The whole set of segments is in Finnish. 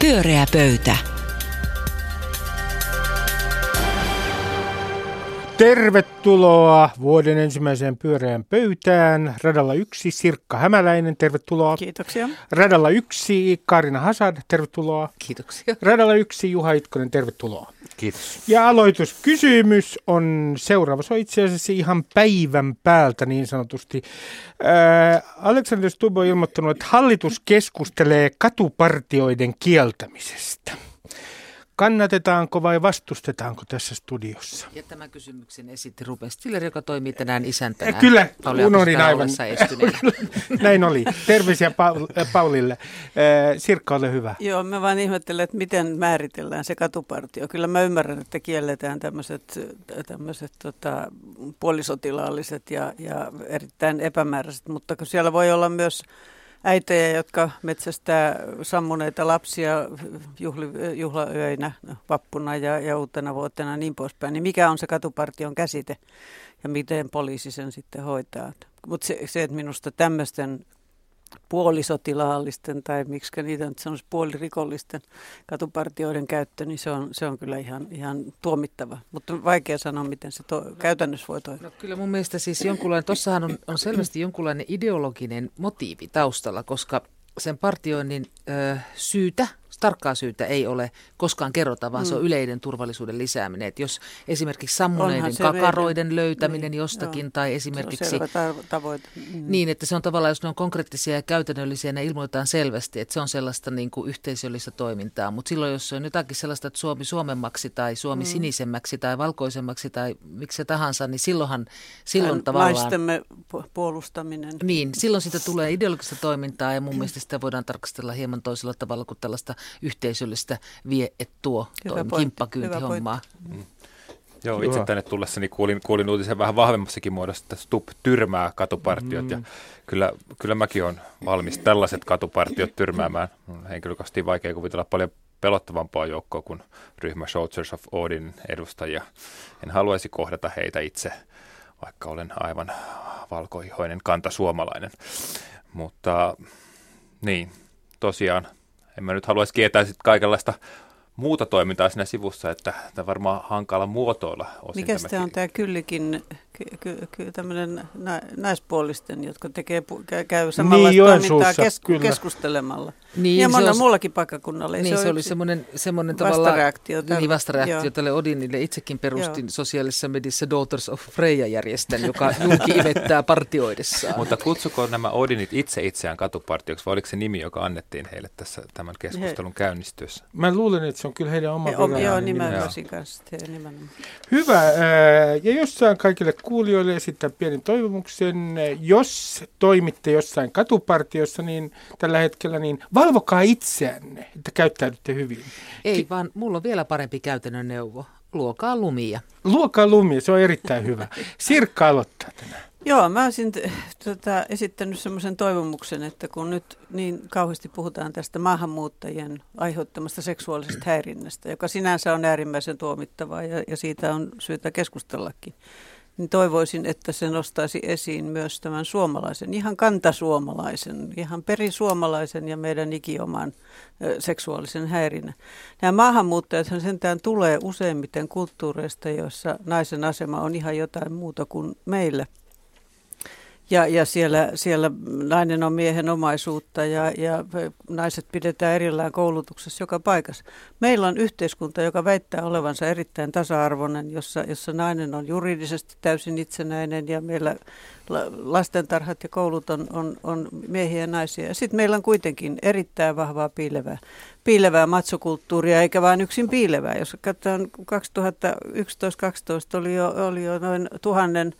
Pyöreä pöytä. Tervetuloa vuoden ensimmäiseen pyöreään pöytään. Radalla yksi Sirkka Hämäläinen, tervetuloa. Kiitoksia. Radalla yksi Karina Hasad, tervetuloa. Kiitoksia. Radalla yksi Juha Itkonen, tervetuloa. Kiitos. Ja aloituskysymys on seuraava. Se on itse asiassa ihan päivän päältä niin sanotusti. Ää, Alexander Stubb on ilmoittanut, että hallitus keskustelee katupartioiden kieltämisestä. Kannatetaanko vai vastustetaanko tässä studiossa? Ja tämän kysymyksen esitti Ruben Stiller, joka toimii tänään isäntänä. Kyllä, Pauli unohdin aivan. Näin oli. Terveisiä Paul, äh, Paulille. Äh, Sirkka, ole hyvä. Joo, mä vaan ihmettelen, että miten määritellään se katupartio. Kyllä mä ymmärrän, että kielletään tämmöiset, tämmöiset tota, puolisotilaalliset ja, ja erittäin epämääräiset, mutta kun siellä voi olla myös äitejä, jotka metsästää sammuneita lapsia juhli, juhlaöinä, vappuna ja, ja uutena vuotena niin poispäin, niin mikä on se katupartion käsite ja miten poliisi sen sitten hoitaa. Mutta se, se, että minusta tämmöisten puolisotilaallisten tai miksi niitä nyt sanoisi puolirikollisten katupartioiden käyttö, niin se on, se on kyllä ihan, ihan tuomittava. Mutta vaikea sanoa, miten se to, käytännössä voi toimia. No kyllä mun mielestä siis jonkunlainen, tossahan on, on selvästi jonkunlainen ideologinen motiivi taustalla, koska sen partioinnin ö, syytä tarkkaa syytä ei ole koskaan kerrota, vaan mm. se on mm. yleinen turvallisuuden lisääminen. Että jos esimerkiksi sammuneiden kakaroiden meidän. löytäminen niin, jostakin joo. tai esimerkiksi... Se on tavoite. Mm. Niin, että se on tavallaan, jos ne on konkreettisia ja käytännöllisiä, ne ilmoitetaan selvästi, että se on sellaista niin kuin yhteisöllistä toimintaa. Mutta silloin, jos on jotakin sellaista, että Suomi suomemmaksi tai Suomi mm. sinisemmäksi tai valkoisemmaksi tai miksi tahansa, niin silloinhan silloin tai tavallaan... Naistemme puolustaminen. Niin, silloin siitä tulee ideologista toimintaa ja mun mielestä sitä voidaan tarkastella hieman toisella tavalla kuin tällaista yhteisöllistä vie et tuo kimppakyyntihommaa. Mm. Joo, itse tänne tullessani kuulin, kuulin uutisen vähän vahvemmassakin muodossa, että Stup tyrmää katupartiot mm. ja kyllä, kyllä mäkin olen valmis tällaiset katupartiot tyrmäämään. On henkilökohtaisesti vaikea kuvitella paljon pelottavampaa joukkoa kuin ryhmä Soldiers of Odin edustajia. En haluaisi kohdata heitä itse, vaikka olen aivan valkoihoinen kanta suomalainen. Mutta niin, tosiaan en mä nyt haluaisi kietää sitten kaikenlaista muuta toimintaa siinä sivussa, että tämä varmaan hankala muotoilla. Mikä se on tämä kyllikin, ky, ky, tämmöinen naispuolisten, jotka tekee, käy samanlaista niin, toimintaa kes, keskustelemalla? Niin, ja monen muullakin paikkakunnalla. Niin, se, se oli semmoinen, semmoinen vastareaktio. Tälle, niin, vastareaktio tälle Odinille. Itsekin perustin Joo. sosiaalisessa mediassa Daughters of Freya-järjestön, joka julki imettää partioidessaan. Mutta kutsuko nämä Odinit itse itseään katupartioksi, vai oliko se nimi, joka annettiin heille tässä tämän keskustelun He. käynnistyessä? Mä luulen, että se on kyllä heidän oma virallinen Joo, kanssa. Nimenomaan. Hyvä. Ja jos saan kaikille kuulijoille esittää pienen toivomuksen, jos toimitte jossain katupartiossa, niin tällä hetkellä, niin valvokaa itseänne, että käyttäydytte hyvin. Ei, Ki- vaan mulla on vielä parempi käytännön neuvo. Luokaa lumia. Luokaa lumia, se on erittäin hyvä. Sirkka aloittaa tänään. Joo, mä olisin tota, esittänyt semmoisen toivomuksen, että kun nyt niin kauheasti puhutaan tästä maahanmuuttajien aiheuttamasta seksuaalisesta häirinnästä, joka sinänsä on äärimmäisen tuomittavaa ja, ja siitä on syytä keskustellakin, niin toivoisin, että se nostaisi esiin myös tämän suomalaisen, ihan kantasuomalaisen, ihan perisuomalaisen ja meidän ikioman seksuaalisen häirinnän. Nämä maahanmuuttajat sentään tulee useimmiten kulttuureista, joissa naisen asema on ihan jotain muuta kuin meillä – ja, ja siellä, siellä nainen on miehen omaisuutta ja, ja naiset pidetään erillään koulutuksessa joka paikassa. Meillä on yhteiskunta, joka väittää olevansa erittäin tasa-arvoinen, jossa, jossa nainen on juridisesti täysin itsenäinen ja meillä lastentarhat ja koulut on, on, on miehiä ja naisia. Ja sitten meillä on kuitenkin erittäin vahvaa piilevää, piilevää matsokulttuuria, eikä vain yksin piilevää. Jos katsotaan 2011-2012 oli jo, oli jo noin tuhannen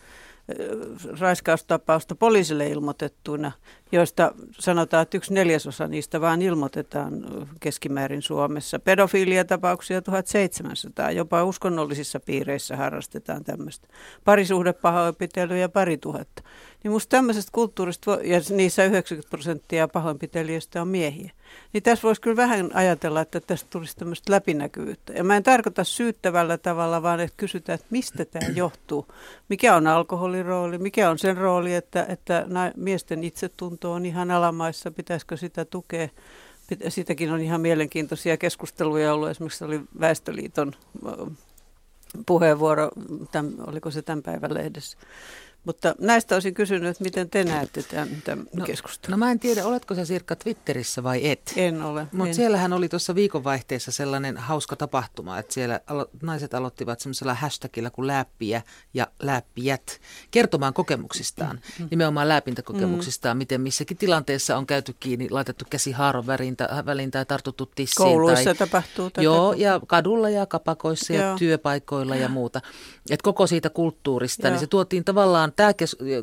raiskaustapausta poliisille ilmoitettuina, joista sanotaan, että yksi neljäsosa niistä vaan ilmoitetaan keskimäärin Suomessa. Pedofiliatapauksia 1700, jopa uskonnollisissa piireissä harrastetaan tämmöistä. Parisuhdepahoinpitelyä ja pari tuhatta. Niin musta tämmöisestä kulttuurista, ja niissä 90 prosenttia pahoinpitelijöistä on miehiä. Niin tässä voisi kyllä vähän ajatella, että tästä tulisi tämmöistä läpinäkyvyyttä. Ja mä en tarkoita syyttävällä tavalla, vaan että kysytään, että mistä tämä johtuu. Mikä on alkoholin rooli, mikä on sen rooli, että, että miesten itsetunto on ihan alamaissa, pitäisikö sitä tukea Siitäkin on ihan mielenkiintoisia keskusteluja ollut. Esimerkiksi oli Väestöliiton puheenvuoro, tämän, oliko se tämän päivän lehdessä, mutta näistä olisin kysynyt, että miten te näette tämän, tämän no, keskustelun? No mä en tiedä, oletko sä Sirkka Twitterissä vai et? En ole. Mutta siellähän oli tuossa viikonvaihteessa sellainen hauska tapahtuma, että siellä alo- naiset aloittivat semmoisella hashtagilla kuin läppiä ja läppijät kertomaan kokemuksistaan, mm-hmm. nimenomaan läpintäkokemuksistaan, mm-hmm. miten missäkin tilanteessa on käyty kiinni, laitettu käsi haaron väliin tai, väliin tai tartuttu tissiin. Kouluissa tai, tapahtuu tätä. Joo, ja kadulla ja kapakoissa joo. ja työpaikoilla ja muuta. Et koko siitä kulttuurista, joo. niin se tuotiin tavallaan tämä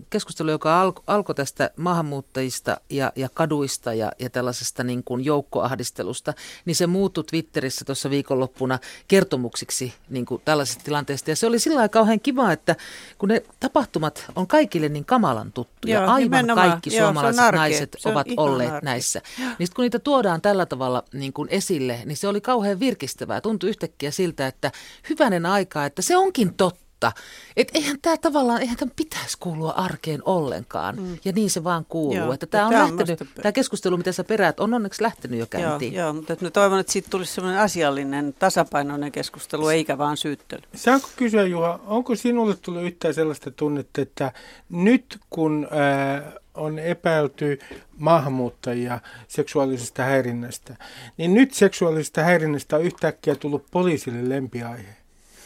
keskustelu, joka alko, alkoi tästä maahanmuuttajista ja, ja kaduista ja, ja tällaisesta niin kuin joukkoahdistelusta, niin se muuttui Twitterissä tuossa viikonloppuna kertomuksiksi niin kuin tällaisesta tilanteesta. Ja se oli sillä lailla kauhean kiva, että kun ne tapahtumat on kaikille niin kamalan tuttuja, Joo, aivan nimenomaan. kaikki Joo, suomalaiset naiset ovat olleet arke. näissä. Niin kun niitä tuodaan tällä tavalla niin kuin esille, niin se oli kauhean virkistävää. Tuntui yhtäkkiä siltä, että hyvänen aika, että se onkin totta totta. Että eihän tämä tavallaan, eihän tämän pitäisi kuulua arkeen ollenkaan. Mm. Ja niin se vaan kuuluu. Joo, että tämä on tämä lähtenyt, musta... tämä keskustelu, mitä sä peräät, on onneksi lähtenyt jo käyntiin. Joo, joo mutta mä toivon, että siitä tulisi sellainen asiallinen, tasapainoinen keskustelu, eikä vaan syyttely. Saanko kysyä, Juha, onko sinulle tullut yhtään sellaista tunnetta, että nyt kun äh, on epäilty maahanmuuttajia seksuaalisesta häirinnästä, niin nyt seksuaalisesta häirinnästä on yhtäkkiä tullut poliisille lempiaihe?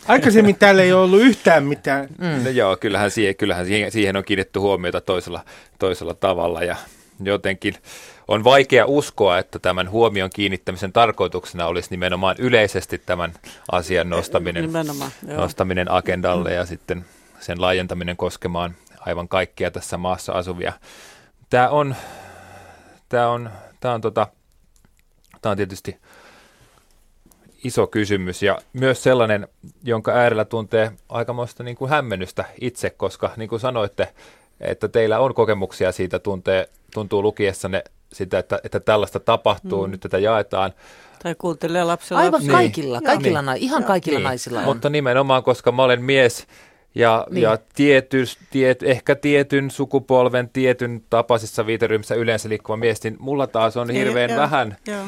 Aikaisemmin täällä ei ole ollut yhtään mitään. Mm. No joo, kyllähän, siihen, kyllähän siihen, siihen on kiinnitetty huomiota toisella, toisella tavalla ja jotenkin on vaikea uskoa, että tämän huomion kiinnittämisen tarkoituksena olisi nimenomaan yleisesti tämän asian nostaminen, nostaminen agendalle ja sitten sen laajentaminen koskemaan aivan kaikkia tässä maassa asuvia. Tämä on, tämä on, tämä on, tota, tämä on tietysti iso kysymys ja myös sellainen, jonka äärellä tuntee aikamoista niin kuin hämmennystä itse, koska niin kuin sanoitte, että teillä on kokemuksia siitä, tuntee, tuntuu lukiessanne sitä, että, että tällaista tapahtuu, mm. nyt tätä jaetaan. Tai kuuntelee lapsella. Aivan niin. kaikilla, kaikilla niin. ihan kaikilla niin. naisilla on. Mutta nimenomaan, koska mä olen mies ja, niin. ja tiety, tiet, ehkä tietyn sukupolven, tietyn tapaisessa viiteryhmässä yleensä liikkuva mies, niin mulla taas on hirveän Ei, vähän joo.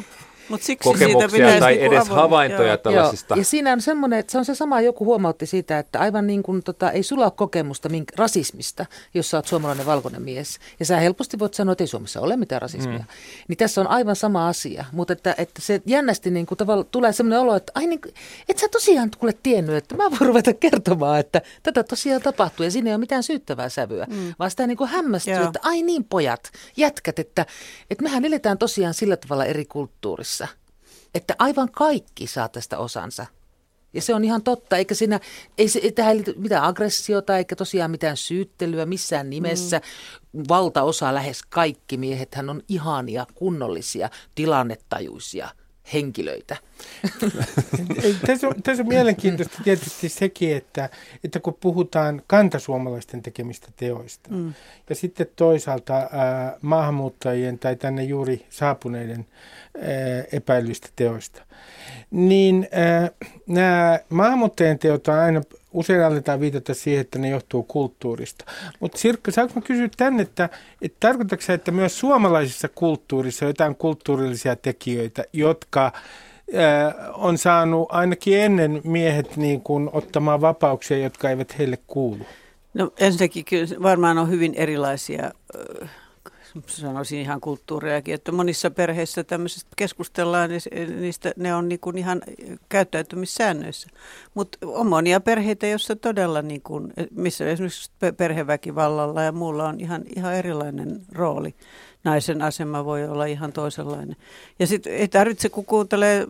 Mut siksi kokemuksia tai niinku edes avoin. havaintoja joo. tällaisista. Joo. Ja siinä on semmoinen, että se on se sama, joku huomautti siitä, että aivan niin kuin tota, ei sulla ole kokemusta mink, rasismista, jos sä oot suomalainen valkoinen mies. Ja sä helposti voit sanoa, että ei Suomessa ole mitään rasismia. Mm. Niin tässä on aivan sama asia, mutta että, että se jännästi niin kuin tavalla, tulee semmoinen olo, että ai niin, et sä tosiaan kuule tiennyt, että mä voin ruveta kertomaan, että tätä tosiaan tapahtuu ja siinä ei ole mitään syyttävää sävyä, mm. vaan sitä niin kuin hämmästyy, että ai niin pojat, jätkät, että, että mehän eletään tosiaan sillä tavalla eri kulttuurissa aivan kaikki saa tästä osansa. Ja se on ihan totta, eikä siinä, ei se, tähän ei liity mitään aggressiota eikä tosiaan mitään syyttelyä missään nimessä. Mm. Valtaosa, lähes kaikki miehet, hän on ihania, kunnollisia, tilannetajuisia henkilöitä. tässä, on, tässä on mielenkiintoista tietysti sekin, että, että kun puhutaan kantasuomalaisten tekemistä teoista mm. ja sitten toisaalta ää, maahanmuuttajien tai tänne juuri saapuneiden ää, epäilyistä teoista, niin ää, nämä maahanmuuttajien teot on aina usein aletaan viitata siihen, että ne johtuu kulttuurista. Mutta Sirkka, saanko kysyä tänne, että, että tarkoitatko että myös suomalaisessa kulttuurissa on jotain kulttuurillisia tekijöitä, jotka on saanut ainakin ennen miehet niin kuin ottamaan vapauksia, jotka eivät heille kuulu? No ensinnäkin kyllä varmaan on hyvin erilaisia sanoisin ihan kulttuurejakin, että monissa perheissä tämmöisestä keskustellaan, niin niistä ne on niin kuin ihan käyttäytymissäännöissä. Mutta on monia perheitä, joissa todella, niin kuin, missä esimerkiksi perheväkivallalla ja muulla on ihan, ihan erilainen rooli naisen asema voi olla ihan toisenlainen. Ja sitten ei tarvitse, kun kuuntelee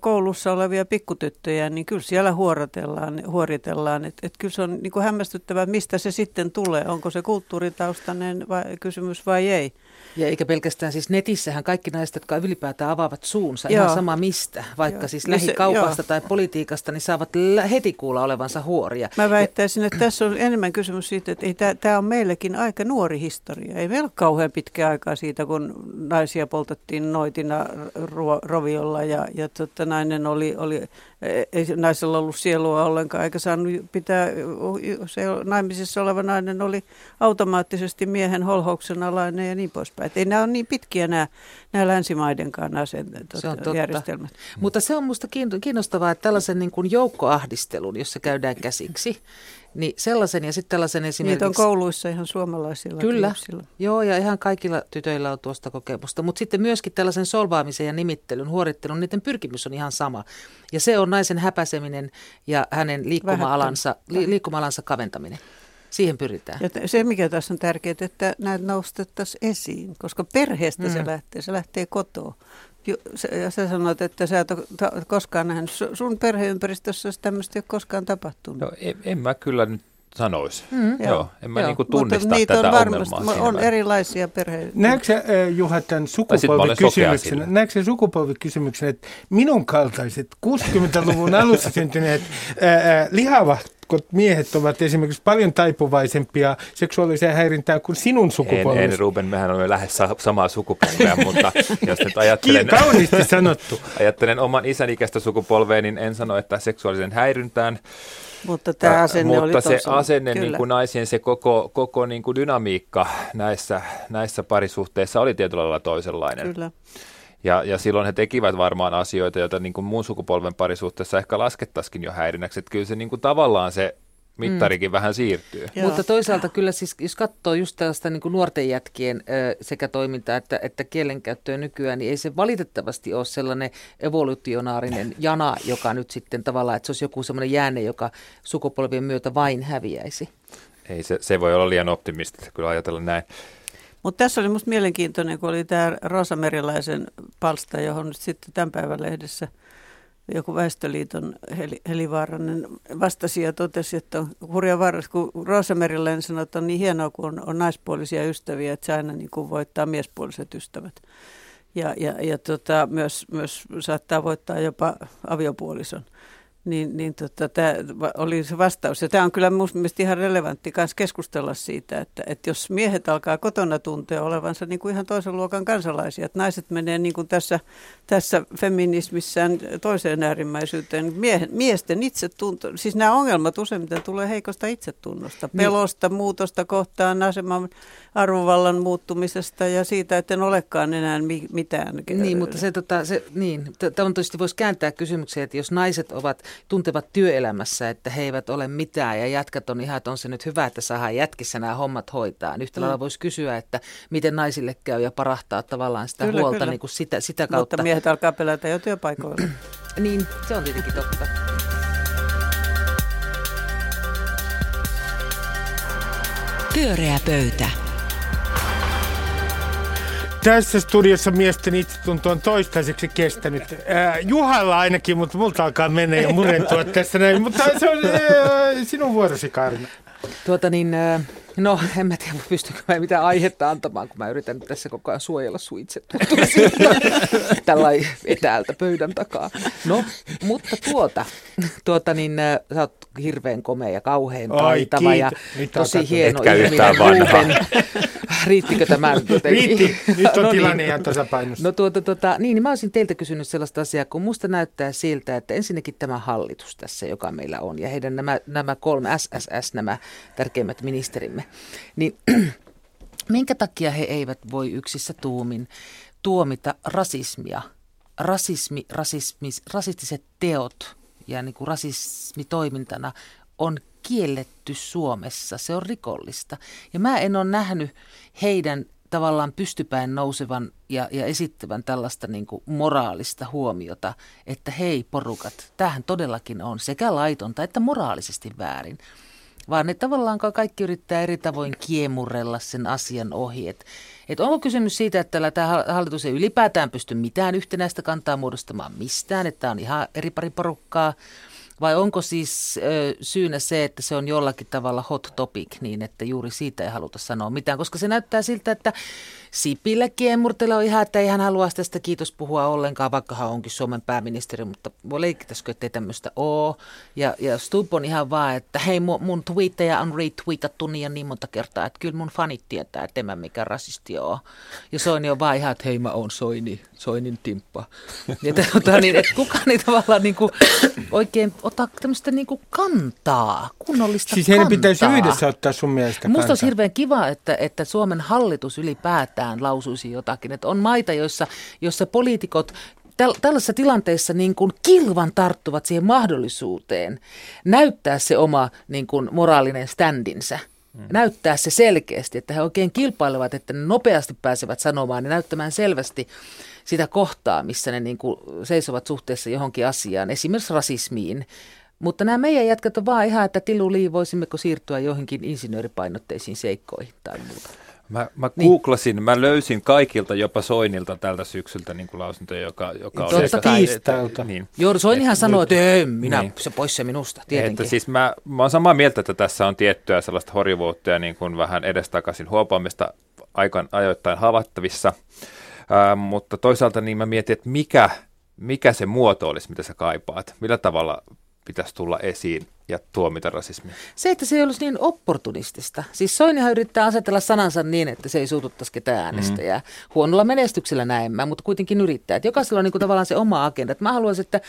koulussa olevia pikkutyttöjä, niin kyllä siellä huoritellaan, huoritellaan. Että et kyllä se on niin kuin hämmästyttävää, mistä se sitten tulee. Onko se kulttuuritaustainen vai, kysymys vai ei. Ja eikä pelkästään siis netissähän kaikki naiset, jotka ylipäätään avaavat suunsa, joo. ihan sama mistä, vaikka joo. siis niin lähikaupasta tai politiikasta, niin saavat heti kuulla olevansa huoria. Mä väittäisin, että tässä on enemmän kysymys siitä, että tämä on meillekin aika nuori historia. Ei meillä ole kauhean pitkä aikaa siitä, kun naisia poltettiin noitina roviolla ja, ja tota, nainen oli, oli ei naisella ollut sielua ollenkaan, eikä saanut pitää, se naimisissa oleva nainen oli automaattisesti miehen holhouksen alainen ja niin pois poispäin. Et ei nämä ole niin pitkiä nämä, nämä länsimaidenkaan asen, Se on totta. järjestelmät. Mutta se on minusta kiinnostavaa, että tällaisen niin kuin joukkoahdistelun, jossa käydään käsiksi, niin sellaisen ja sitten tällaisen esimerkiksi... Niitä on kouluissa ihan suomalaisilla Kyllä, lapsilla. joo ja ihan kaikilla tytöillä on tuosta kokemusta, mutta sitten myöskin tällaisen solvaamisen ja nimittelyn, huorittelun, niiden pyrkimys on ihan sama. Ja se on naisen häpäiseminen ja hänen liikkuma-alansa, li, liikkuma-alansa kaventaminen. Siihen pyritään. Ja se, mikä tässä on tärkeää, että näitä nostettaisiin esiin, koska perheestä mm. se lähtee, se lähtee kotoa. Ja sä sanoit, että sä et ole koskaan nähnyt, su- sun perheympäristössä tämmöistä ei ole koskaan tapahtunut. No, en, en mä kyllä nyt sanoisi. Mm. Joo, en mä Joo. niinku Mutta tunnista niitä tätä on varmasti, ongelmaa. on erilaisia perheitä. Näetkö sä, äh, Juha, tämän sukupolvikysymyksen, näetkö sä sukupolvikysymyksen, että minun kaltaiset 60-luvun alussa syntyneet ää, ää, lihavahkot miehet ovat esimerkiksi paljon taipuvaisempia seksuaaliseen häirintään kuin sinun En, sukupolvesi? en Ruben, mehän olemme lähes sa- samaa sukupolvea, mutta jos nyt ajattelen, Kauniisti sanottu. ajattelen oman isän ikäistä sukupolvea, niin en sano, että seksuaalisen häiryntään. Mutta tämä asenne mutta oli se tossa. asenne, Kyllä. niin kuin naisien se koko, koko niin kuin dynamiikka näissä, näissä parisuhteissa oli tietyllä lailla toisenlainen. Kyllä. Ja, ja silloin he tekivät varmaan asioita, joita niin kuin muun sukupolven parisuhteessa ehkä laskettaisiin jo häirinnäksi. Että kyllä se niin kuin tavallaan se mittarikin mm. vähän siirtyy. Joo. Mutta toisaalta kyllä siis, jos katsoo just tällaista niin kuin nuorten jätkien ö, sekä toimintaa että, että kielenkäyttöä nykyään, niin ei se valitettavasti ole sellainen evolutionaarinen jana, joka nyt sitten tavallaan, että se olisi joku semmoinen jäänne, joka sukupolvien myötä vain häviäisi. Ei se, se voi olla liian optimistista kyllä ajatella näin. Mutta tässä oli musta mielenkiintoinen, kun oli tämä Rosa Meriläisen palsta, johon nyt sitten tämän päivän lehdessä joku Väestöliiton Heli, Heli Vaaranen vastasi ja totesi, että on hurja varas, kun Rosa Meriläinen sanoi, että on niin hienoa, kun on, on naispuolisia ystäviä, että se aina niin kuin voittaa miespuoliset ystävät. Ja, ja, ja tota, myös, myös saattaa voittaa jopa aviopuolison. Niin, niin tota, tämä oli se vastaus. Ja tämä on kyllä minusta mielestä ihan relevantti myös keskustella siitä, että, että jos miehet alkaa kotona tuntea olevansa niin kuin ihan toisen luokan kansalaisia, että naiset menee niin kuin tässä, tässä feminismissään toiseen äärimmäisyyteen. Miehen, miesten itsetunto, siis nämä ongelmat useimmiten tulee heikosta itsetunnosta, pelosta, muutosta kohtaan, aseman arvovallan muuttumisesta ja siitä, että en olekaan enää mi- mitään. Niin, mutta se, tota, se niin, tämä tietysti voisi kääntää kysymykseen, että jos naiset ovat, tuntevat työelämässä, että he eivät ole mitään ja jätkät on ihan, että on se nyt hyvä, että saadaan jätkissä nämä hommat hoitaa. Niin yhtä lailla voisi kysyä, että miten naisille käy ja parahtaa tavallaan sitä Kyllä, huolta kyllä. Niin kuin sitä, sitä kautta. Mutta miehet alkaa pelätä jo työpaikoilla. Niin, se on tietenkin totta. Pyöreä pöytä. Tässä studiossa miesten itsetunto on toistaiseksi kestänyt. Juhalla ainakin, mutta multa alkaa mennä ja murentua tässä näin. Mutta se on sinun vuorosi, Karina. Tuota niin, no en mä tiedä, pystynkö mä mitään aihetta antamaan, kun mä yritän tässä koko ajan suojella sun itse tällä etäältä pöydän takaa. No, mutta tuota, tuota niin, ö, sä oot hirveän komea ja kauhean Ai, taitava ja. Nyt tosi hieno Etkä ihminen, vanha. Riittikö tämä nyt jotenkin? Riitti, nyt on No niin. tilanne ihan tasapainossa. No tuota, tuota, niin, niin mä olisin teiltä kysynyt sellaista asiaa, kun musta näyttää siltä, että ensinnäkin tämä hallitus tässä, joka meillä on, ja heidän nämä, nämä kolme SSS, nämä tärkeimmät ministerimme, niin minkä takia he eivät voi yksissä tuumin tuomita rasismia, rasismi, rasismis, rasistiset teot ja niin kuin rasismi toimintana on kielletty Suomessa, se on rikollista. Ja mä en ole nähnyt heidän tavallaan pystypäin nousevan ja, ja esittävän tällaista niin kuin moraalista huomiota, että hei porukat, tämähän todellakin on sekä laitonta että moraalisesti väärin. Vaan ne tavallaan ka- kaikki yrittää eri tavoin kiemurrella sen asian ohi. Et, et onko kysymys siitä, että tämä hallitus ei ylipäätään pysty mitään yhtenäistä kantaa muodostamaan mistään, että on ihan eri pari porukkaa, vai onko siis ö, syynä se, että se on jollakin tavalla hot topic niin, että juuri siitä ei haluta sanoa mitään, koska se näyttää siltä, että Sipilä kiemurtelee on ihan, että ei hän halua tästä kiitos puhua ollenkaan, vaikka hän onkin Suomen pääministeri, mutta voi leikkitäskö, ettei tämmöistä ole. Ja, ja Stubb on ihan vaan, että hei mun, mun tweettejä on retweetattu niin ja niin monta kertaa, että kyllä mun fanit tietää, että en mä mikään rasisti ole. Ja Soini on vaan ihan, että hei mä oon Soini, Soinin timppa. Ja tota, niin, että kukaan ei tavallaan niin kuin, oikein ota tämmöistä niin kuin kantaa, kunnollista Siis kantaa. heidän pitäisi yhdessä ottaa sun mielestä Musta olisi kantaa. hirveän kiva, että, että Suomen hallitus ylipäätään sentään lausuisi jotakin. Että on maita, joissa, joissa poliitikot täl- tällaisessa tilanteessa niin kuin kilvan tarttuvat siihen mahdollisuuteen näyttää se oma niin kuin moraalinen standinsa. Mm. Näyttää se selkeästi, että he oikein kilpailevat, että ne nopeasti pääsevät sanomaan ja näyttämään selvästi sitä kohtaa, missä ne niin kuin seisovat suhteessa johonkin asiaan, esimerkiksi rasismiin. Mutta nämä meidän jätkät on vaan ihan, että tiluli, voisimmeko siirtyä johonkin insinööripainotteisiin seikkoihin tai muuta. Mä, mä niin. googlasin, mä löysin kaikilta, jopa Soinilta tältä syksyltä niin kuin lausuntoja, joka, joka on... Totta tiistailta. Niin. Joo, Soinihan sanoi, että ei, minä, niin. se pois se minusta, tietenkin. Että siis mä, mä oon samaa mieltä, että tässä on tiettyä sellaista horjuvuutta ja niin kuin vähän edestakaisin huopaamista aikaan ajoittain havattavissa. Äh, mutta toisaalta niin mä mietin, että mikä, mikä se muoto olisi, mitä sä kaipaat. Millä tavalla pitäisi tulla esiin ja tuomita rasismia. Se, että se ei olisi niin opportunistista. Siis Soinihan yrittää asetella sanansa niin, että se ei suututtaisi ketään äänestäjää. Mm. Huonolla menestyksellä näemmä, mutta kuitenkin yrittää. Että jokaisella on niin kuin tavallaan se oma agenda. Että mä haluaisin, että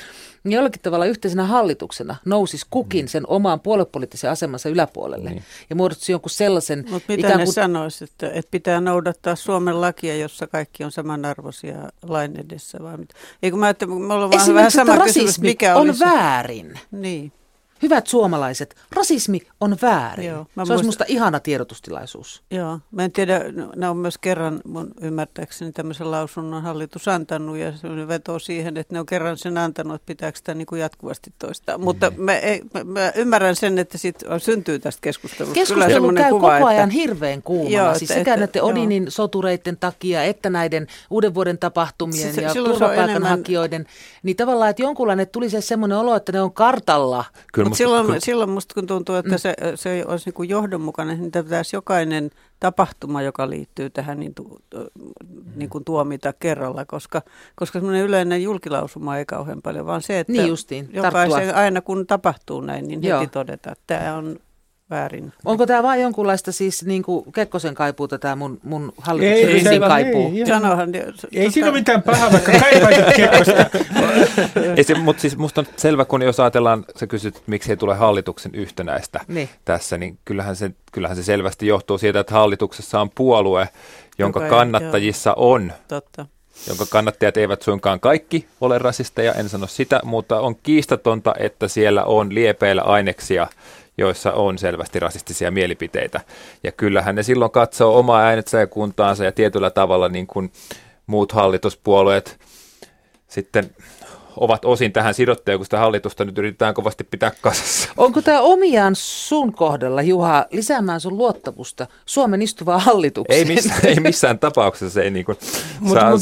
jollakin tavalla yhteisenä hallituksena nousisi kukin mm. sen omaan puoluepoliittisen asemansa yläpuolelle. Mm. Ja muodostuisi jonkun sellaisen... Mutta mitä ikään kuin... ne sanoisi, että, että pitää noudattaa Suomen lakia, jossa kaikki on samanarvoisia lain edessä? Vai mitä? Eikö mä, että me ollaan vähän sama kysymys, mikä on olisi... väärin. Niin. Hyvät suomalaiset, rasismi on väärin. Joo, se muist... olisi minusta ihana tiedotustilaisuus. Joo, mä en tiedä, ne on myös kerran mun ymmärtääkseni tämmöisen lausunnon hallitus antanut ja se vetoo siihen, että ne on kerran sen antanut, että pitääkö sitä niin kuin jatkuvasti toistaa. Mm. Mutta mä, ei, mä, mä ymmärrän sen, että sit syntyy tästä keskustelusta. Keskustelu käy kuva, koko ajan että... hirveän kuumana. Joo, siis sekä että, näiden Odinin joo. sotureiden takia, että näiden uuden vuoden tapahtumien se, ja turvapaikanhakijoiden. Enemmän... Niin tavallaan, että jonkunlainen tuli se semmoinen olo, että ne on kartalla. Kyllä mutta silloin, kun... silloin musta kun tuntuu, että mm. se, se olisi niin kuin johdonmukainen, niin pitäisi jokainen tapahtuma, joka liittyy tähän, niin, tu, niin kuin tuomita kerralla, koska, koska semmoinen yleinen julkilausuma ei kauhean paljon, vaan se, että niin justiin, jokaisen, aina kun tapahtuu näin, niin Joo. heti todeta, että tämä on väärin. Onko tämä vain jonkunlaista siis niin kuin Kekkosen kaipuuta tämä mun, mun hallituksen ei, ei, kaipuu? Ei, Sanohan, ei, ei siinä ole mitään pahaa, vaikka kaipaisit Kekkosta. ei se, mutta siis musta on selvä, kun jos ajatellaan, sä kysyt, miksi ei tule hallituksen yhtenäistä niin. tässä, niin kyllähän se, kyllähän se selvästi johtuu siitä, että hallituksessa on puolue, jonka Joka kannattajissa joo. on Totta jonka kannattajat eivät suinkaan kaikki ole rasisteja, en sano sitä, mutta on kiistatonta, että siellä on liepeillä aineksia, joissa on selvästi rasistisia mielipiteitä. Ja kyllähän ne silloin katsoo omaa äänetsäjäkuntaansa ja tietyllä tavalla niin kuin muut hallituspuolueet sitten ovat osin tähän sidottuja, kun sitä hallitusta nyt yritetään kovasti pitää kasassa. Onko tämä omiaan sun kohdalla, Juha, lisäämään sun luottamusta Suomen istuvaan hallitukseen? Ei missään, ei missään tapauksessa se ei niin kuin mut, saa, mut,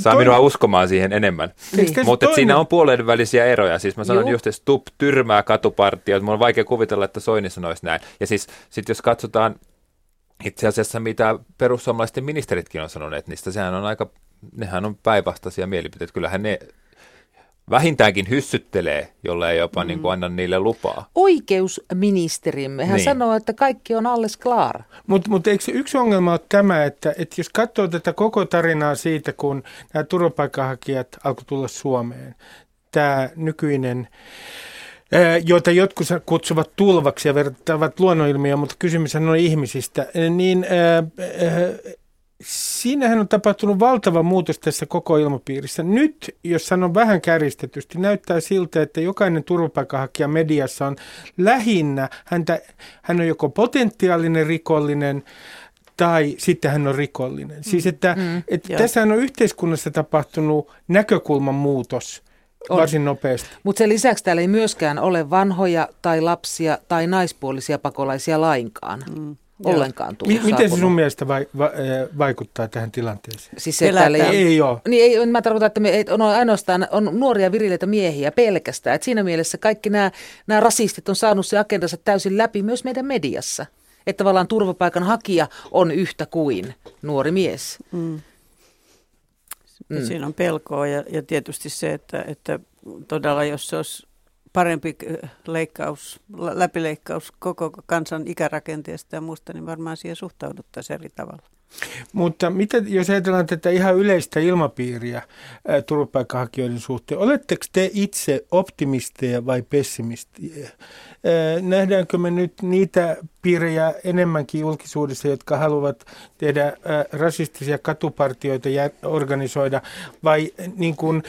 saa minua uskomaan siihen enemmän. Niin. Mutta siinä on puolueiden välisiä eroja. Siis mä sanon Juh. just, että Stubb tyrmää katupartioita. Mulla on vaikea kuvitella, että Soini sanoisi näin. Ja siis sit jos katsotaan itse asiassa mitä perussuomalaisten ministeritkin on sanoneet niistä, sehän on aika, nehän on päinvastaisia mielipiteitä. Kyllähän ne vähintäänkin hyssyttelee, jolle ei jopa mm. niin kuin anna niille lupaa. Oikeusministerimme, hän niin. sanoo, että kaikki on alles klar. Mutta mut eikö yksi ongelma ole tämä, että, että jos katsoo tätä koko tarinaa siitä, kun nämä turvapaikanhakijat alkoi tulla Suomeen, tämä nykyinen joita jotkut kutsuvat tulvaksi ja vertaavat luonnonilmiä, mutta kysymys on ihmisistä, niin siinähän on tapahtunut valtava muutos tässä koko ilmapiirissä. Nyt, jos sanon vähän kärjistetysti, näyttää siltä, että jokainen turvapaikanhakija mediassa on lähinnä, häntä, hän on joko potentiaalinen rikollinen, tai sitten hän on rikollinen. Mm. Siis että, mm, että tässä on yhteiskunnassa tapahtunut näkökulman muutos on. varsin nopeasti. Mutta sen lisäksi täällä ei myöskään ole vanhoja tai lapsia tai naispuolisia pakolaisia lainkaan. Mm ollenkaan tullut M- Miten se sun mielestä vai, va, vaikuttaa tähän tilanteeseen? Siis se, ei, ei ole. Niin ei, mä tarkoitan, että me, on ainoastaan on nuoria virileitä miehiä pelkästään. Et siinä mielessä kaikki nämä, nämä rasistit on saanut se agendansa täysin läpi myös meidän mediassa. Että tavallaan turvapaikan hakija on yhtä kuin nuori mies. Mm. Mm. Siinä on pelkoa ja, ja tietysti se, että, että todella jos se olisi parempi äh, leikkaus, läpileikkaus koko kansan ikärakenteesta ja muusta, niin varmaan siihen suhtauduttaisiin eri tavalla. Mutta mitä, jos ajatellaan tätä ihan yleistä ilmapiiriä äh, turvapaikanhakijoiden suhteen, oletteko te itse optimisteja vai pessimisteja? Äh, nähdäänkö me nyt niitä piirejä enemmänkin julkisuudessa, jotka haluavat tehdä äh, rasistisia katupartioita ja organisoida, vai niin kuin,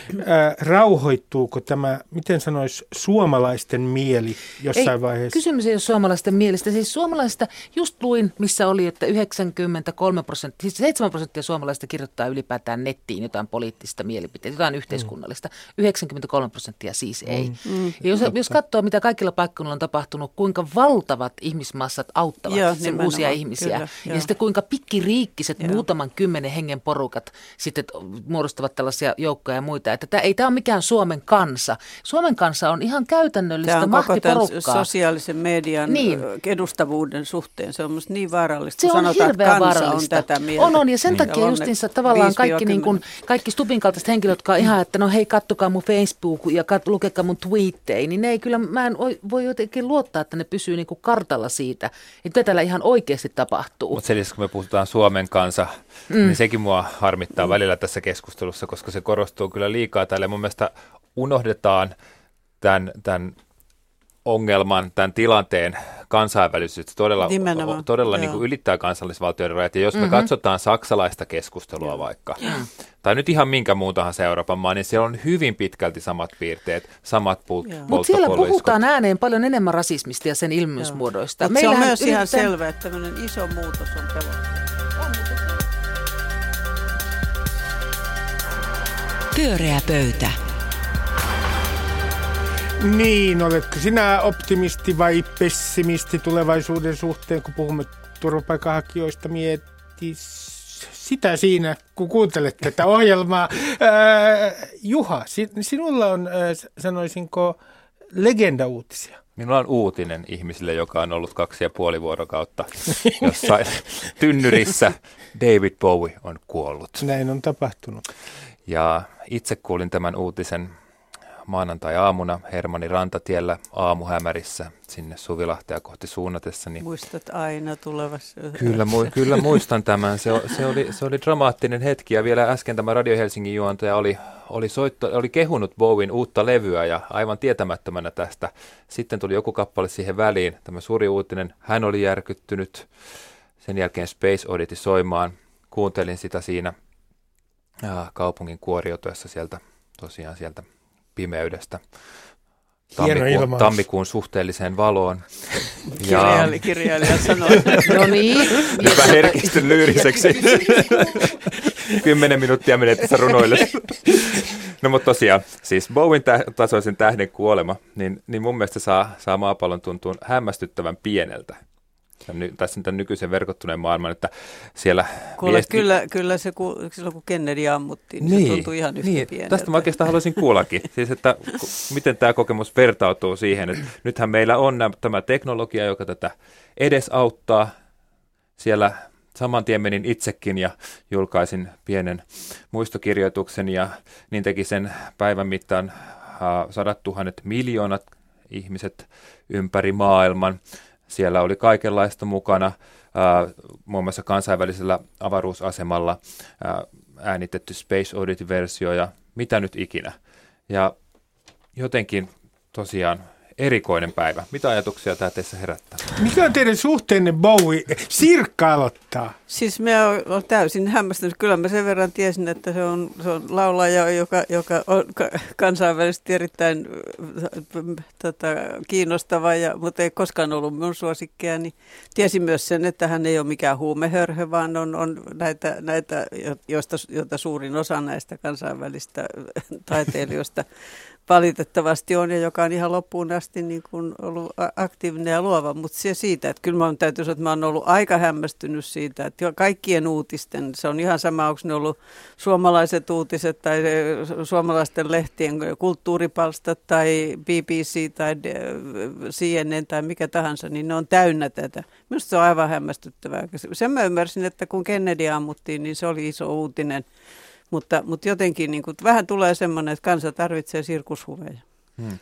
rauhoittuuko tämä, miten sanoisi, suomalaisten mieli jossain ei, vaiheessa? Kysymys ei ole suomalaisten mielestä. Siis suomalaista, just luin, missä oli, että 93 prosenttia, siis 7 prosenttia suomalaista kirjoittaa ylipäätään nettiin jotain poliittista mielipiteitä, jotain yhteiskunnallista. 93 prosenttia siis ei. Mm. Mm. Ja jos, jos katsoo, mitä kaikilla paikkakunnilla on tapahtunut, kuinka valtavat ihmismassat auttavat Joo, sen uusia ihmisiä. Kyllä, ja jo. sitten kuinka pikkiriikkiset Joo. muutaman kymmenen hengen porukat sitten muodostavat tällaisia joukkoja ja muita. Että tämä ei tämä ole mikään Suomen kansa. Suomen kansa on ihan käytännöllistä tämä on mahtiporukkaa. Koko sosiaalisen median niin. edustavuuden suhteen. Se on minusta niin vaarallista, se on sanotaan, että kansa vaarallista. on tätä mieltä. On, on, ja sen niin. takia justiinsa tavallaan kaikki, niin kuin, kaikki Stubin kaltaiset henkilöt, jotka ihan, että no hei, kattokaa mun Facebook ja kat, lukekaa mun twiittejä, niin ne ei kyllä, mä en voi jotenkin luottaa, että ne pysyy niin kuin kartalla siitä, että täällä ihan oikeasti tapahtuu. Mutta sen kun me puhutaan Suomen kanssa, mm. niin sekin mua harmittaa mm. välillä tässä keskustelussa, koska se korostuu kyllä liikaa täällä. Mun mielestä unohdetaan tämän, tämän ongelman, tämän tilanteen kansainvälisyys todella, Nimenomaan, todella niin kuin ylittää kansallisvaltioiden rajat. Ja jos mm-hmm. me katsotaan saksalaista keskustelua Joo. vaikka, Joo. tai nyt ihan minkä muun tahansa Euroopan maa, niin siellä on hyvin pitkälti samat piirteet, samat pul- Mutta siellä puhutaan ääneen paljon enemmän rasismista ja sen ilmiysmuodoista. Mutta se on myös ihan selvä, että tämmöinen iso muutos on pelottava. Pyöreä pöytä. Niin, oletko sinä optimisti vai pessimisti tulevaisuuden suhteen, kun puhumme turvapaikanhakijoista? Mieti sitä siinä, kun kuuntelet tätä ohjelmaa. Ää, Juha, sinulla on, sanoisinko, legenda-uutisia. Minulla on uutinen ihmisille, joka on ollut kaksi ja puoli vuorokautta jossain tynnyrissä. David Bowie on kuollut. Näin on tapahtunut. Ja itse kuulin tämän uutisen maanantai-aamuna Hermani Rantatiellä aamuhämärissä sinne Suvilahtea kohti suunnatessa. Niin Muistat aina tulevassa. Kyllä, mu- kyllä muistan tämän. Se, se, oli, se oli dramaattinen hetki ja vielä äsken tämä Radio Helsingin juontaja oli, oli, soitto, oli kehunut Bowin uutta levyä ja aivan tietämättömänä tästä. Sitten tuli joku kappale siihen väliin, tämä suuri uutinen. Hän oli järkyttynyt. Sen jälkeen Space Oddity soimaan. Kuuntelin sitä siinä kaupungin kuoriutuessa sieltä tosiaan sieltä pimeydestä tammikuun, tammikuun suhteelliseen valoon. Ja... Kirjailija, kirjailija sanoi. no niin. Hyvä herkistyn lyyriseksi. Kymmenen minuuttia menee tässä runoille. No mutta tosiaan, siis Bowen tä- tasoisen tähden kuolema, niin, niin mun mielestä saa, saa maapallon tuntua hämmästyttävän pieneltä tämän, tässä tämän nykyisen verkottuneen maailman, että siellä... Kuule, viesti... kyllä, kyllä se, ku, silloin kun Kennedy ammuttiin, niin, niin se tuntui ihan yhtä niin, pieneltä. Tästä mä oikeastaan haluaisin kuullakin, siis että miten tämä kokemus vertautuu siihen, että nythän meillä on nämä, tämä teknologia, joka tätä edesauttaa. Siellä saman tien menin itsekin ja julkaisin pienen muistokirjoituksen ja niin teki sen päivän mittaan sadat tuhannet miljoonat ihmiset ympäri maailman. Siellä oli kaikenlaista mukana, muun muassa kansainvälisellä avaruusasemalla ää, äänitetty Space Oddity-versio ja mitä nyt ikinä. Ja jotenkin tosiaan erikoinen päivä. Mitä ajatuksia tämä teissä herättää? Mikä on teidän suhteenne Bowie? Sirkka aloittaa. Siis mä olen täysin hämmästynyt. Kyllä mä sen verran tiesin, että se on, se on laulaja, joka, joka on kansainvälisesti erittäin tota, kiinnostava, ja, mutta ei koskaan ollut minun suosikkia. Niin tiesin myös sen, että hän ei ole mikään huumehörhö, vaan on, on näitä, näitä joista, joita suurin osa näistä kansainvälistä taiteilijoista valitettavasti on ja joka on ihan loppuun asti niin kuin ollut aktiivinen ja luova. Mutta se siitä, että kyllä mä täytyy sanoa, että mä oon ollut aika hämmästynyt siitä, että kaikkien uutisten, se on ihan sama, onko ne ollut suomalaiset uutiset tai suomalaisten lehtien kulttuuripalstat tai BBC tai CNN tai mikä tahansa, niin ne on täynnä tätä. Minusta se on aivan hämmästyttävää. Sen mä ymmärsin, että kun Kennedy ammuttiin, niin se oli iso uutinen. Mutta, mutta jotenkin niin kuin, vähän tulee semmoinen, että kansa tarvitsee sirkushuveja. Hmm.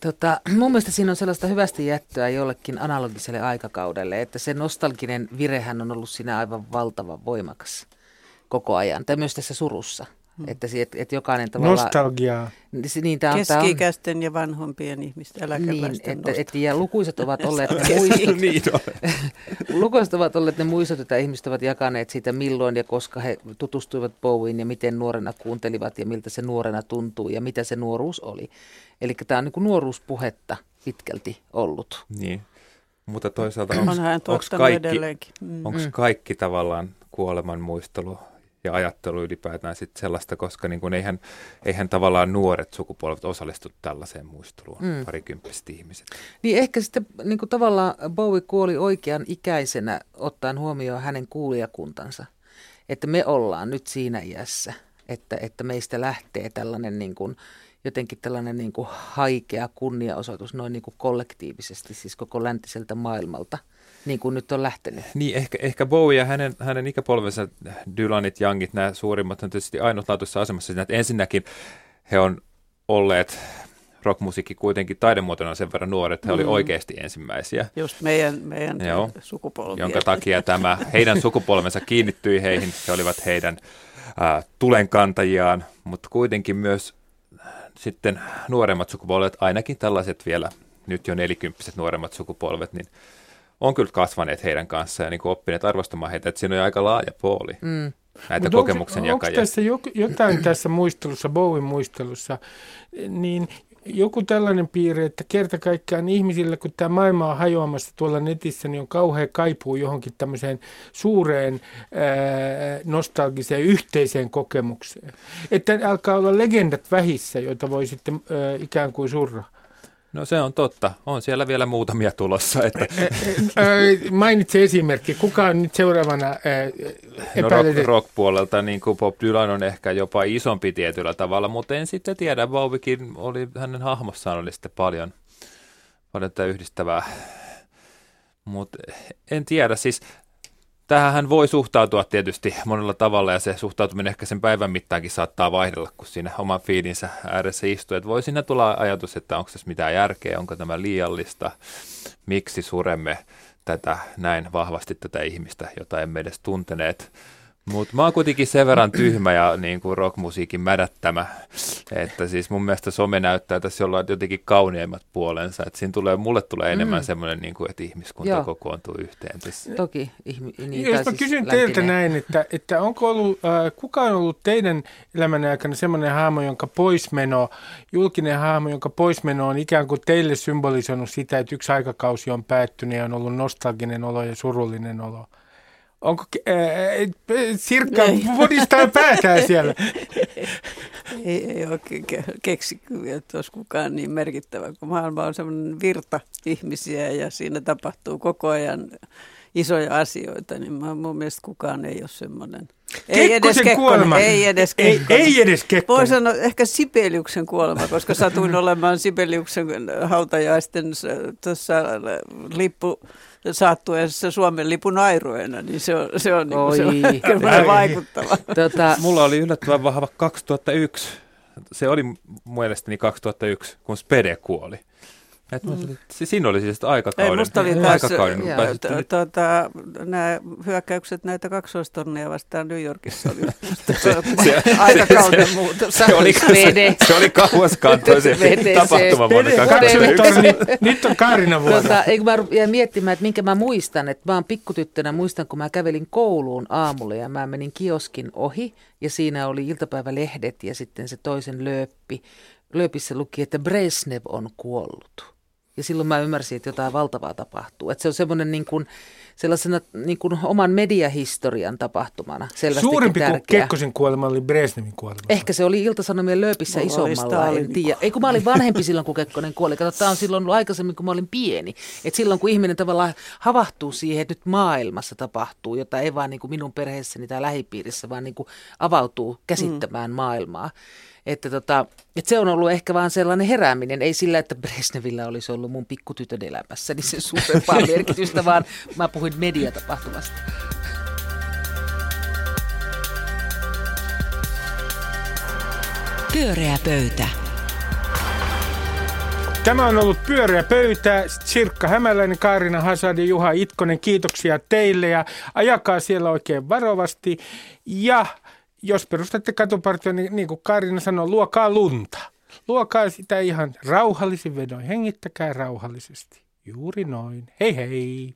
Tota, mun mielestä siinä on sellaista hyvästä jättöä jollekin analogiselle aikakaudelle, että se nostalginen virehän on ollut siinä aivan valtavan voimakas koko ajan, tai myös tässä surussa. Hmm. Että, et, et jokainen tavallaan... Nostalgiaa. Niin, tämä on, Keski-ikäisten ja vanhompien ihmisten eläkeläisten niin, että, et, ja lukuiset ovat olleet muistot, niin lukuiset ovat olleet ne muistot, että ihmiset ovat jakaneet siitä milloin ja koska he tutustuivat Bowiin ja miten nuorena kuuntelivat ja miltä se nuorena tuntuu ja mitä se nuoruus oli. Eli tämä on niin kuin nuoruuspuhetta pitkälti ollut. Niin, mutta toisaalta onko kaikki, mm. mm. kaikki tavallaan kuoleman muistelu ja ajattelu ylipäätään sit sellaista, koska niin kun eihän, eihän tavallaan nuoret sukupolvet osallistu tällaiseen muisteluun, mm. parikymppiset ihmiset. Niin ehkä sitten niin kuin tavallaan Bowie kuoli oikean ikäisenä ottaen huomioon hänen kuulijakuntansa, että me ollaan nyt siinä iässä, että, että meistä lähtee tällainen niin kuin, jotenkin tällainen niin kuin haikea kunniaosoitus noin niin kuin kollektiivisesti, siis koko läntiseltä maailmalta – niin kuin nyt on lähtenyt. Niin, ehkä, ehkä Bowie ja hänen, hänen ikäpolvensa, Dylanit, Youngit, nämä suurimmat on tietysti ainutlaatuisessa asemassa siinä, että ensinnäkin he on olleet rockmusiikki kuitenkin taidemuotona sen verran nuoret, he mm. oli oikeasti ensimmäisiä. Just meidän, meidän Joo, sukupolvia. Jonka takia tämä heidän sukupolvensa kiinnittyi heihin, he olivat heidän äh, tulenkantajiaan, mutta kuitenkin myös sitten nuoremmat sukupolvet, ainakin tällaiset vielä nyt jo nelikymppiset nuoremmat sukupolvet, niin on kyllä kasvaneet heidän kanssaan ja niin oppineet arvostamaan heitä, että siinä on aika laaja pooli. Mm. Näitä Mut kokemuksen onko, jakajia. Onko tässä jotain tässä muistelussa, Bowen muistelussa, niin joku tällainen piirre, että kerta kaikkiaan ihmisillä, kun tämä maailma on hajoamassa tuolla netissä, niin on kauhean kaipuu johonkin tämmöiseen suureen ää, nostalgiseen yhteiseen kokemukseen. Että alkaa olla legendat vähissä, joita voi sitten ää, ikään kuin surra. No se on totta. On siellä vielä muutamia tulossa. Että... Mainitse esimerkki. Kuka on nyt seuraavana no rock, rock-puolelta niin kuin Bob Dylan on ehkä jopa isompi tietyllä tavalla, mutta en sitten tiedä. Bowiekin oli, hänen hahmossaan oli sitten paljon, paljon tätä yhdistävää. Mutta en tiedä, siis Tähän voi suhtautua tietysti monella tavalla ja se suhtautuminen ehkä sen päivän mittaankin saattaa vaihdella, kun siinä oman fiidinsä ääressä istuu. Että voi siinä tulla ajatus, että onko tässä mitään järkeä, onko tämä liiallista, miksi suremme tätä näin vahvasti tätä ihmistä, jota emme edes tunteneet. Mutta mä oon kuitenkin sen verran tyhmä ja niin kuin rockmusiikin mädättämä, että siis mun mielestä some näyttää tässä jollain jotenkin kauneimmat puolensa. Että siinä tulee, mulle tulee enemmän mm. semmoinen, niin kuin, että ihmiskunta Joo. kokoontuu yhteen. Siis. Toki. Ihmi, niin, Jos mä siis kysyn teiltä näin, että, että onko ollut, äh, kuka on ollut teidän elämän aikana semmoinen hahmo, jonka poismeno, julkinen hahmo, jonka poismeno on ikään kuin teille symbolisoinut sitä, että yksi aikakausi on päättynyt ja on ollut nostalginen olo ja surullinen olo? Onko äh, Sirkka pudistaa päätään siellä? ei, ei ole keksi, että olisi kukaan niin merkittävä, kun maailma on semmoinen virta ihmisiä ja siinä tapahtuu koko ajan isoja asioita, niin mä, mun mielestä kukaan ei ole semmoinen. Ei edes Kekkonen, ei edes Kekkonen. Ei, ei edes Kekkonen. Voi sanoa ehkä Sibeliuksen kuolema, koska satuin olemaan Sibeliuksen hautajaisten tuossa lippu saattuessa Suomen lipun airuena, niin se on, se on, niin se on vaikuttava. Tota... Mulla oli yllättävän vahva 2001. Se oli mielestäni 2001, kun Spede kuoli. Et mm. Siinä oli siis aikakauden. Ei, musta oli taas, aikakauden, t- tuota, nämä hyökkäykset näitä kaksoistorneja vastaan New Yorkissa oli aikakauden muutos. Se oli, se, se oli kauaskantoisempi tapahtuma vuonna 2001. Nyt on Kaarina vuonna. Eikö mä jäin miettimään, että minkä mä muistan, että mä oon pikkutyttönä, muistan kun mä kävelin kouluun aamulla ja mä menin kioskin ohi ja siinä oli iltapäivälehdet ja sitten se toisen lööppi. Lööpissä luki, että Brezhnev on kuollut. Ja silloin mä ymmärsin, että jotain valtavaa tapahtuu. Että se on semmoinen niin kuin, sellaisena niin kuin oman mediahistorian tapahtumana Suurempi tärkeä. kuin Kekkosen kuolema oli Brezhnevin kuolema. Ehkä se oli Ilta-Sanomien lööpissä Mulla isommalla, en tiedä. Ei kun mä olin vanhempi silloin, kun Kekkonen kuoli. Kato, tämä on silloin ollut aikaisemmin, kun mä olin pieni. että silloin, kun ihminen tavallaan havahtuu siihen, että nyt maailmassa tapahtuu, jota ei vaan niin kuin minun perheessäni tai lähipiirissä, vaan niin kuin avautuu käsittämään mm. maailmaa että, tota, että se on ollut ehkä vaan sellainen herääminen, ei sillä, että Bresnevillä olisi ollut mun pikkutytön elämässä, niin se suurempaa merkitystä, vaan mä puhuin mediatapahtumasta. Pyöreä pöytä. Tämä on ollut Pyöreä pöytä. Sirkka Hämäläinen, Kaarina Hasadi, Juha Itkonen, kiitoksia teille ja ajakaa siellä oikein varovasti. Ja jos perustatte katupartio, niin, niin kuin Kaarina sanoi, luokaa lunta. Luokaa sitä ihan rauhallisin vedoin. Hengittäkää rauhallisesti. Juuri noin. Hei hei.